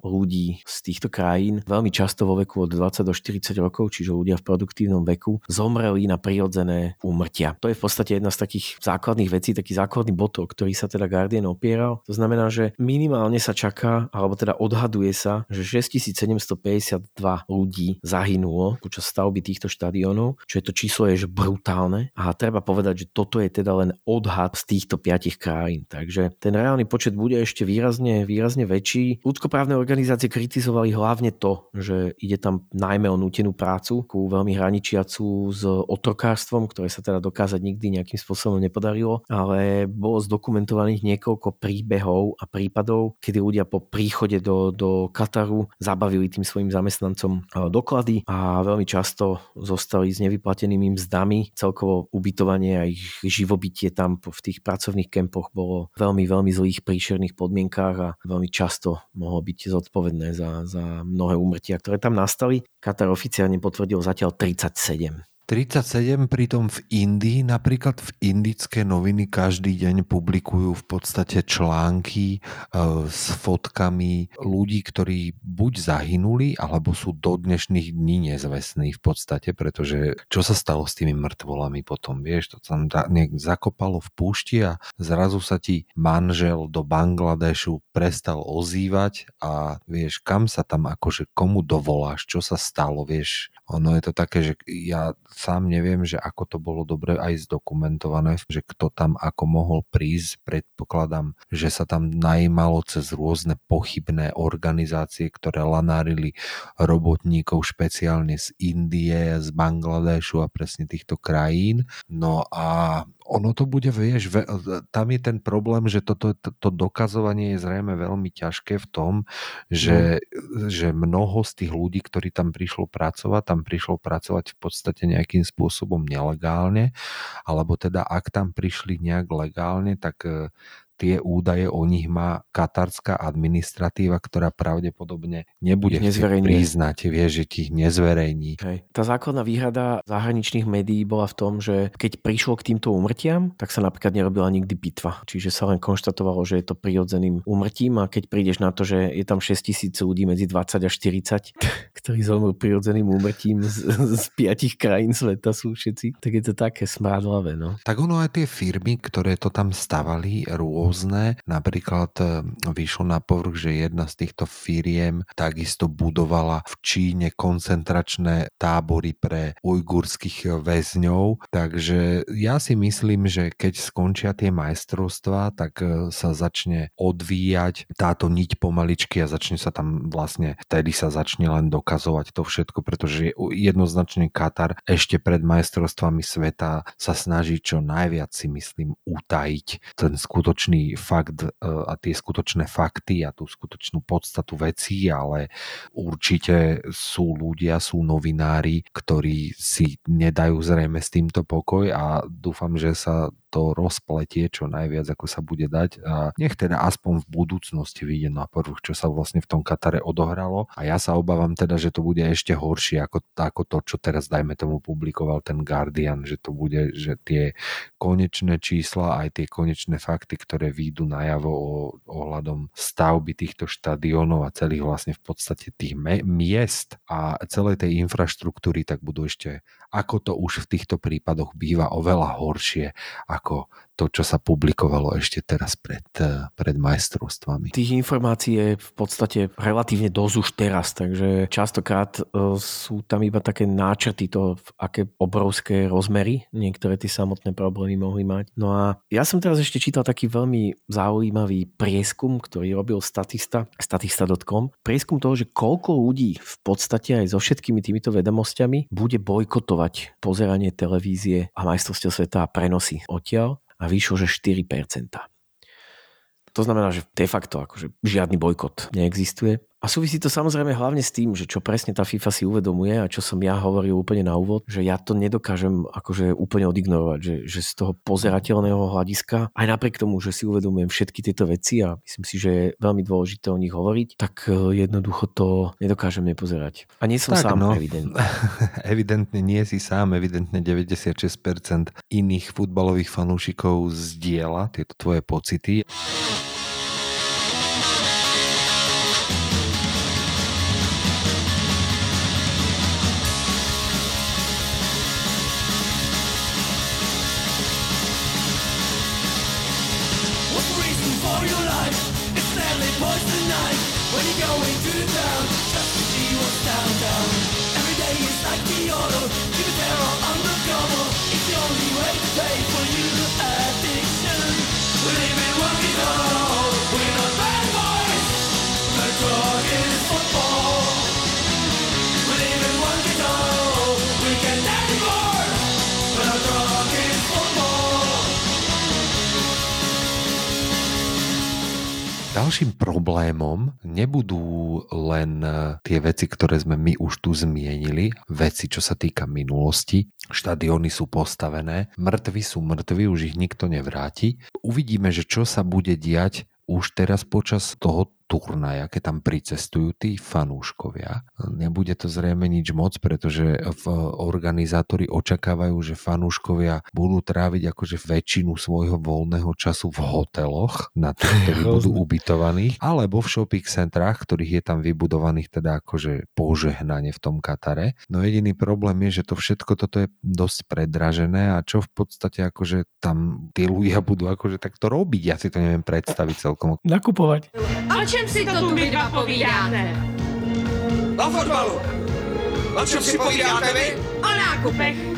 ľudí z týchto krajín, veľmi často vo veku od 20 do 40 rokov, čiže ľudia v produktívnom veku, zomreli na prirodzené úmrtia. To je v podstate jedna z takých základných vecí, taký základný bod, o ktorý sa teda Guardian opieral. To znamená, že minimálne sa čaká, alebo teda odhaduje sa, že 6752 ľudí zahynulo počas stavby týchto štadiónov, čo je to číslo je že brutálne a treba povedať, že toto je teda len odhad z týchto piatich krajín. Takže ten reálny počet bude ešte výrazne, výrazne väčší. Ľudskoprávne organizácie kritizovali hlavne to, že ide tam najmä o nútenú prácu, ku veľmi hraničiacu s otrokárstvom, ktoré sa teda dokázať nikdy nejakým spôsobom nepodarilo, ale bolo zdokumentovaných niekoľko príbehov a prípadov, kedy ľudia po príchode do, do Kataru zabavili tým svojim zamestnancom e, doklady a veľmi často zostali s nevyplatenými mzdami. Celkovo ubytovanie a ich živobytie tam v tých pracovných kempoch bolo veľmi, veľmi zlých príšerných podmienkách a veľmi často mohlo byť zodpovedné za, za mnohé úmrtia, ktoré tam nastali. Katar oficiálne potvrdil zatiaľ 37.
37 pritom v Indii, napríklad v indické noviny každý deň publikujú v podstate články e, s fotkami ľudí, ktorí buď zahynuli, alebo sú do dnešných dní nezvestní v podstate, pretože čo sa stalo s tými mŕtvolami potom, vieš, to tam nejak zakopalo v púšti a zrazu sa ti manžel do Bangladešu prestal ozývať a vieš, kam sa tam akože komu dovoláš, čo sa stalo, vieš, ono je to také, že ja sám neviem, že ako to bolo dobre aj zdokumentované, že kto tam ako mohol prísť. Predpokladám, že sa tam najímalo cez rôzne pochybné organizácie, ktoré lanárili robotníkov špeciálne z Indie, z Bangladešu a presne týchto krajín. No a ono to bude, vieš, ve, tam je ten problém, že toto, to, to dokazovanie je zrejme veľmi ťažké v tom, že, no. že mnoho z tých ľudí, ktorí tam prišlo pracovať, tam prišlo pracovať v podstate nejakým spôsobom nelegálne, alebo teda ak tam prišli nejak legálne, tak tie údaje o nich má katarská administratíva, ktorá pravdepodobne nebude priznať, vieš, že ich nezverejní.
Hej. Tá základná výhrada zahraničných médií bola v tom, že keď prišlo k týmto umrtiam, tak sa napríklad nerobila nikdy bitva. Čiže sa len konštatovalo, že je to prirodzeným umrtím a keď prídeš na to, že je tam 6 tisíc ľudí medzi 20 a 40, ktorí zomrú prirodzeným úmrtím z, z piatich krajín sveta sú všetci, tak je to také smradlavé. No.
Tak ono aj tie firmy, ktoré to tam stavali rôzne, napríklad e, vyšlo na povrch, že jedna z týchto firiem takisto budovala v Číne koncentračné tábory pre ujgurských väzňov, takže ja si myslím, že keď skončia tie majstrovstvá, tak e, sa začne odvíjať táto niť pomaličky a začne sa tam vlastne, vtedy sa začne len dokazovať to všetko, pretože jednoznačne Katar ešte pred majstrovstvami sveta sa snaží čo najviac si myslím utajiť ten skutočný fakt e, a tie skutočné fakty a tú skutočnú podstatu vecí, ale určite sú ľudia, sú novinári, ktorí si nedajú zrejme s týmto pokoj a dúfam, že sa to rozpletie čo najviac, ako sa bude dať. A nech teda aspoň v budúcnosti vyjde na povrch, čo sa vlastne v tom Katare odohralo. A ja sa obávam teda, že to bude ešte horšie ako, ako to, čo teraz dajme tomu publikoval ten Guardian, že to bude, že tie konečné čísla aj tie konečné fakty, ktoré výjdu najavo o, ohľadom stavby týchto štadiónov a celých vlastne v podstate tých me- miest a celej tej infraštruktúry, tak budú ešte, ako to už v týchto prípadoch býva, oveľa horšie ako to, čo sa publikovalo ešte teraz pred, eh, pred majstrovstvami.
Tých informácií je v podstate relatívne dosť už teraz, takže častokrát e, sú tam iba také náčrty toho, aké obrovské rozmery niektoré tie samotné problémy mohli mať. No a ja som teraz ešte čítal taký veľmi zaujímavý prieskum, ktorý robil statista, statista.com. Prieskum toho, že koľko ľudí v podstate aj so všetkými týmito vedomosťami bude bojkotovať pozeranie televízie a majstrovstiev sveta a prenosy odtiaľ a vyšlo, že 4%. To znamená, že de facto akože žiadny bojkot neexistuje. A súvisí to samozrejme hlavne s tým, že čo presne tá FIFA si uvedomuje a čo som ja hovoril úplne na úvod, že ja to nedokážem akože úplne odignorovať, že, že z toho pozerateľného hľadiska, aj napriek tomu, že si uvedomujem všetky tieto veci a myslím si, že je veľmi dôležité o nich hovoriť, tak e, jednoducho to nedokážem nepozerať. A nie som
Tak,
sám,
no.
evidentne.
evidentne nie si sám, evidentne 96% iných futbalových fanúšikov zdieľa tieto tvoje pocity. Ďalším problémom nebudú len eh, tie veci, ktoré sme my už tu zmienili, veci, čo sa týka minulosti. Štadióny sú postavené, mŕtvi sú mŕtvi, už ich nikto nevráti. Uvidíme, že čo sa bude diať už teraz počas toho turnaja, keď tam pricestujú tí fanúškovia. Nebude to zrejme nič moc, pretože v organizátori očakávajú, že fanúškovia budú tráviť akože väčšinu svojho voľného času v hoteloch, na tých, ktorí budú ubytovaní, alebo v shopping centrách, ktorých je tam vybudovaných teda akože požehnanie v tom Katare. No jediný problém je, že to všetko toto je dosť predražené a čo v podstate akože tam tí ľudia budú akože takto robiť, ja si to neviem predstaviť celkom.
Nakupovať.
Čem si to tu my dva povídáte?
Na fotbalu! O čem si povídáte vy?
O nákupech.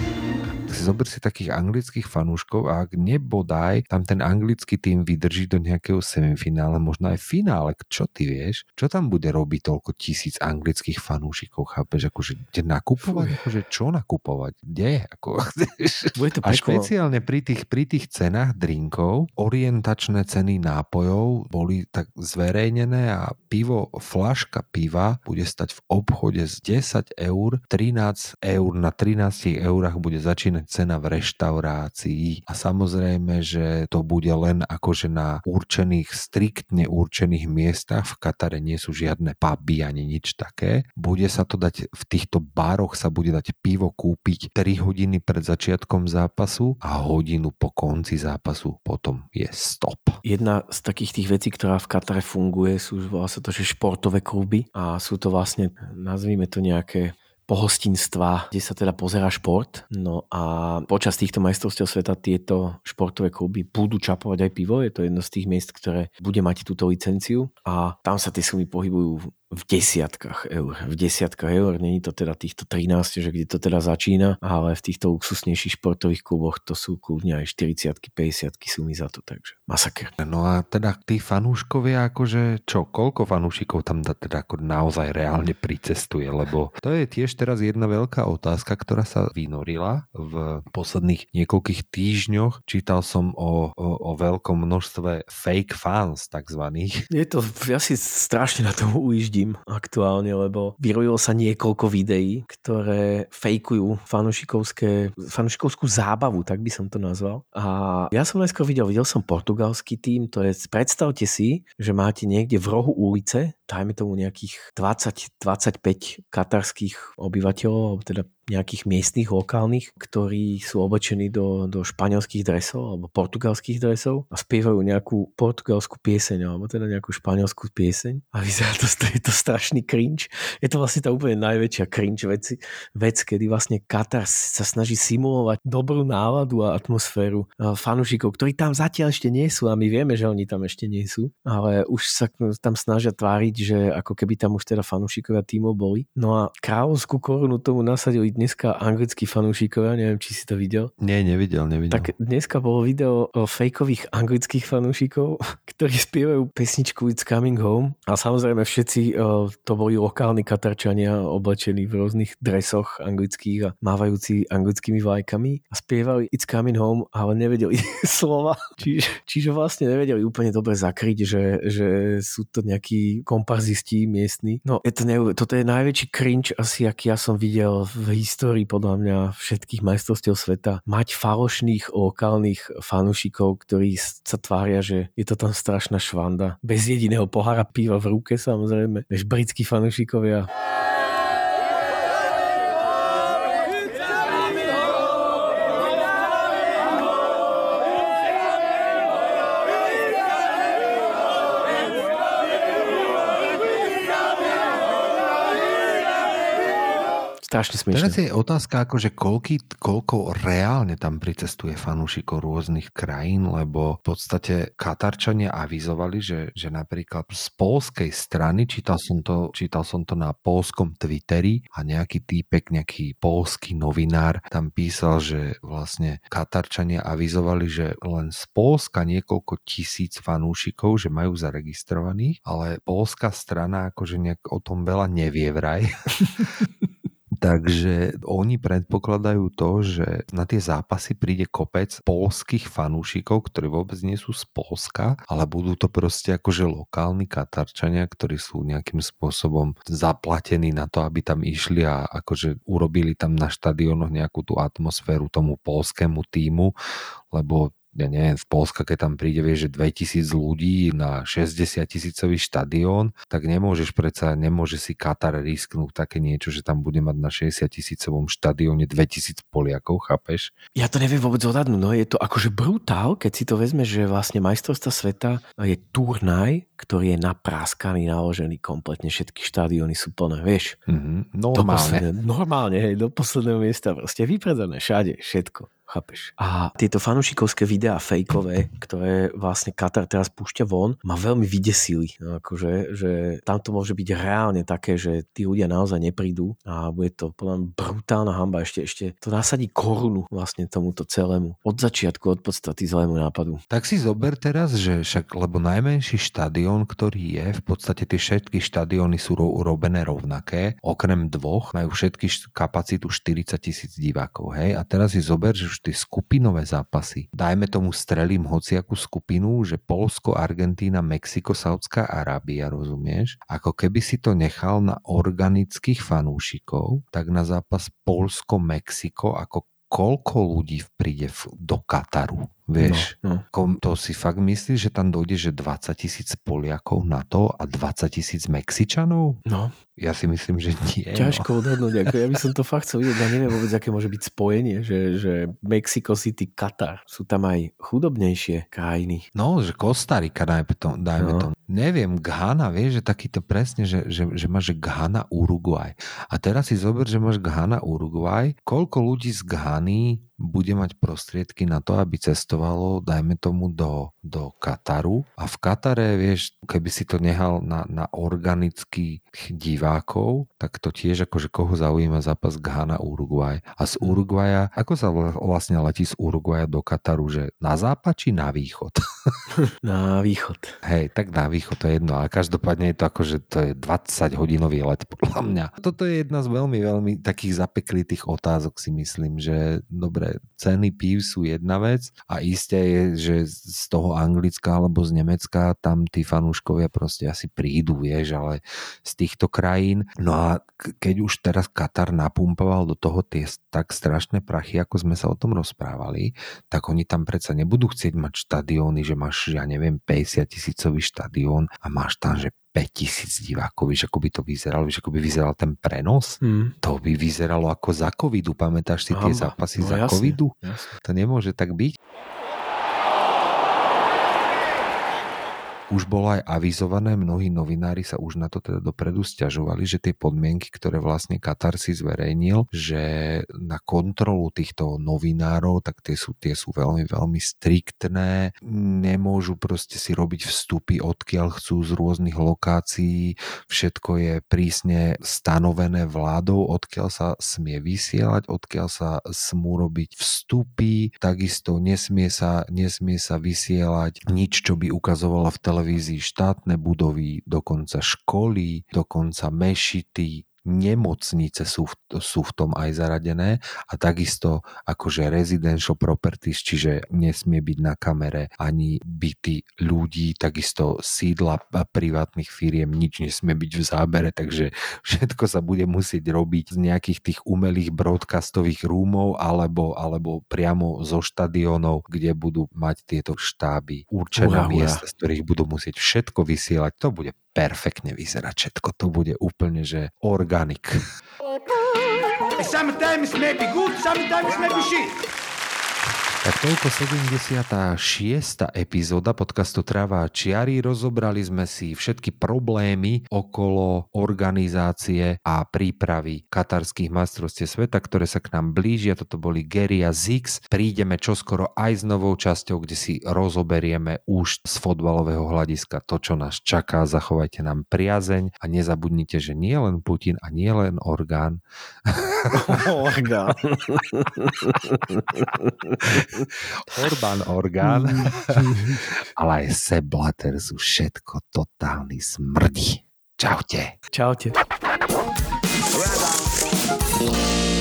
Si zober si takých anglických fanúškov a ak nebodaj tam ten anglický tým vydrží do nejakého semifinále, možno aj finále, čo ty vieš, čo tam bude robiť toľko tisíc anglických fanúšikov, chápeš, akože kde nakupovať, akože čo nakupovať, kde, ako,
Bude to
a špeciálne pri tých, pri tých cenách drinkov, orientačné ceny nápojov boli tak zverejnené a pivo, flaška piva bude stať v obchode z 10 eur, 13 eur na 13 eurách bude začínať cena v reštaurácii a samozrejme, že to bude len akože na určených, striktne určených miestach, v Katare nie sú žiadne puby ani nič také. Bude sa to dať, v týchto baroch sa bude dať pivo kúpiť 3 hodiny pred začiatkom zápasu a hodinu po konci zápasu potom je stop.
Jedna z takých tých vecí, ktorá v Katare funguje, sú sa to, že športové kluby a sú to vlastne, nazvime to nejaké pohostinstva, kde sa teda pozera šport. No a počas týchto majstrovstiev sveta tieto športové kluby budú čapovať aj pivo. Je to jedno z tých miest, ktoré bude mať túto licenciu a tam sa tie sumy pohybujú v desiatkách eur. V desiatkách eur, není to teda týchto 13, že kde to teda začína, ale v týchto luxusnejších športových kluboch to sú kľudne aj 40 50 sumy za to, takže masaker.
No a teda tí fanúškovia, akože čo, koľko fanúšikov tam da- teda ako naozaj reálne pricestuje, lebo to je tiež teraz jedna veľká otázka, ktorá sa vynorila v posledných niekoľkých týždňoch. Čítal som o, o, o veľkom množstve fake fans takzvaných.
Je to, ja si strašne na tom ujíždím aktuálne, lebo vyrojilo sa niekoľko videí, ktoré fejkujú fanušikovskú zábavu, tak by som to nazval. A ja som najskôr videl, videl som portugalský tým, to je, predstavte si, že máte niekde v rohu ulice, dajme tomu nejakých 20-25 katarských obyvateľov, alebo teda nejakých miestnych, lokálnych, ktorí sú oblečení do, do španielských dresov alebo portugalských dresov a spievajú nejakú portugalskú pieseň alebo teda nejakú španielskú pieseň a vyzerá to, je to strašný cringe. Je to vlastne tá úplne najväčšia cringe vec, vec kedy vlastne Katar sa snaží simulovať dobrú náladu a atmosféru eh, fanúšikov, ktorí tam zatiaľ ešte nie sú a my vieme, že oni tam ešte nie sú, ale už sa tam snažia tváriť, že ako keby tam už teda fanúšikovia tímov boli. No a kráľovskú korunu tomu nasadili dneska anglickí fanúšikovia, neviem, či si to videl.
Nie, nevidel, nevidel.
Tak dneska bolo video o fejkových anglických fanúšikov, ktorí spievajú pesničku It's Coming Home a samozrejme všetci to boli lokálni katarčania oblečení v rôznych dresoch anglických a mávajúci anglickými vlajkami a spievali It's Coming Home, ale nevedeli slova. Čiže, čiže vlastne nevedeli úplne dobre zakryť, že, že sú to nejakí komparzisti miestni. No, je to ne, toto je najväčší cringe asi, aký ja som videl v histórii podľa mňa všetkých majstrovstiev sveta. Mať falošných lokálnych fanúšikov, ktorí sa tvária, že je to tam strašná švanda. Bez jediného pohára piva v ruke samozrejme. Vieš, britskí fanúšikovia. Strašne smiešne.
Teraz je otázka, akože koľky, koľko reálne tam pricestuje fanúšikov rôznych krajín, lebo v podstate Katarčania avizovali, že, že napríklad z polskej strany, čítal som, to, čítal som to na polskom Twitteri a nejaký týpek, nejaký polský novinár tam písal, že vlastne Katarčania avizovali, že len z Polska niekoľko tisíc fanúšikov, že majú zaregistrovaných, ale polská strana akože nejak o tom veľa nevie vraj. Takže oni predpokladajú to, že na tie zápasy príde kopec polských fanúšikov, ktorí vôbec nie sú z Polska, ale budú to proste akože lokálni Katarčania, ktorí sú nejakým spôsobom zaplatení na to, aby tam išli a akože urobili tam na štadiónoch nejakú tú atmosféru tomu polskému týmu, lebo ja neviem, z Polska, keď tam príde, vieš, že 2000 ľudí na 60 tisícový štadión, tak nemôžeš predsa, nemôže si Katar risknúť také niečo, že tam bude mať na 60 tisícovom štadióne 2000 Poliakov, chápeš?
Ja to neviem vôbec odhadnúť, no je to akože brutál, keď si to vezme, že vlastne majstrovstva sveta je turnaj, ktorý je napráskaný, naložený kompletne, všetky štadióny sú plné, vieš.
Mm-hmm.
Do
Normálne.
posledného, normálne, hej, do posledného miesta proste vypredané, všade, všetko. Chápeš. A tieto fanúšikovské videá fejkové, ktoré vlastne Katar teraz púšťa von, ma veľmi vydesili. No, akože, že tam to môže byť reálne také, že tí ľudia naozaj neprídu a bude to podľa mňa brutálna hamba. Ešte, ešte to nasadí korunu vlastne tomuto celému. Od začiatku, od podstaty zlému nápadu.
Tak si zober teraz, že však, lebo najmenší štadión, ktorý je, v podstate tie všetky štadióny sú ro- robené rovnaké, okrem dvoch, majú všetky kapacitu 40 tisíc divákov, hej? A teraz si zober, že tie skupinové zápasy, dajme tomu strelím hociakú skupinu, že Polsko, Argentína, Mexiko, Saudská Arábia, rozumieš? Ako keby si to nechal na organických fanúšikov, tak na zápas Polsko-Mexiko, ako koľko ľudí príde do Kataru, vieš?
No, no.
To si fakt myslíš, že tam dojde, že 20 tisíc Poliakov na to a 20 tisíc Mexičanov?
No,
Ja si myslím, že nie.
ťažko
No.
odhadnúť. Ako ja by som to fakt chcel vidieť. Ja neviem vôbec, aké môže byť spojenie, že, že Mexico City, Katar. Sú tam aj chudobnejšie krajiny.
No, že Kostarika, dajme, to, dajme
No.
no. tomu. Neviem, Ghana, vieš, že takýto presne, že, že, že máš Ghana, Uruguay. A teraz si zober, že máš Ghana, Uruguay. Koľko ľudí z Ghany bude mať prostriedky na to, aby cestovalo, dajme tomu, do, do Kataru. A v Katare, vieš, keby si to nehal na, na organických divákov, tak to tiež akože koho zaujíma zápas Ghana, Uruguay. A z Uruguaya, ako sa vla- vlastne letí z Uruguaya do Kataru, že na západ či na východ?
Na východ.
Hej, tak na východ to je jedno, ale každopádne je to ako, že to je 20 hodinový let podľa mňa. Toto je jedna z veľmi, veľmi takých zapeklitých otázok si myslím, že dobre, ceny pív sú jedna vec a isté je, že z toho Anglicka alebo z Nemecka tam tí fanúškovia proste asi prídu, vieš, ale z týchto krajín. No a keď už teraz Katar napumpoval do toho tie tak strašné prachy, ako sme sa o tom rozprávali, tak oni tam predsa nebudú chcieť mať štadióny, že máš, ja neviem, 50 tisícový štadión a máš tam, že 5 tisíc divákov, vieš, ako by to vyzeralo, vieš, ako by vyzeral ten prenos.
Hmm.
To by vyzeralo ako za covidu, pamätáš si tie
Hamba.
zápasy
No
za
jasne,
covidu?
jasne.
To nemôže tak byť. Už bolo aj avizované, mnohí novinári sa už na to teda dopredu stiažovali, že tie podmienky, ktoré vlastne Katar si zverejnil, že na kontrolu týchto novinárov, tak tie sú, tie sú veľmi, veľmi striktné. Nemôžu proste si robiť vstupy, odkiaľ chcú z rôznych lokácií. Všetko je prísne stanovené vládou, odkiaľ sa smie vysielať, odkiaľ sa smú robiť vstupy, takisto nesmie sa, nesmie sa vysielať nič, čo by ukazovalo v televízii štátne budovy, dokonca školy, dokonca mešity, nemocnice sú v, sú v tom aj zaradené a takisto akože residential properties, čiže nesmie byť na kamere ani byty ľudí, takisto sídla privátnych firiem, nič nesmie byť v zábere, takže všetko sa bude musieť robiť z nejakých tých umelých broadcastových rúmov alebo, alebo priamo zo štadiónov, kde budú mať tieto štáby určené miesta, z ktorých budú musieť všetko vysielať. To bude perfektne vyzerať všetko. To bude úplne, že organik.
Sometimes maybe good, sometimes maybe shit.
Tak toľko 76. epizóda podcastu Trava a čiary. Rozobrali sme si všetky problémy okolo organizácie a prípravy katarských majstrovstiev sveta, ktoré sa k nám blížia. Toto boli Gary a Zix. Prídeme čoskoro aj s novou časťou, kde si rozoberieme už z fotbalového hľadiska to, čo nás čaká. Zachovajte nám priazeň a nezabudnite, že nie len Putin a nie len orgán,
Orgán.
Orbán orgán, ale aj Sepp Blatter sú všetko totálni smrdi. Čaute.
Čaute.
Brother.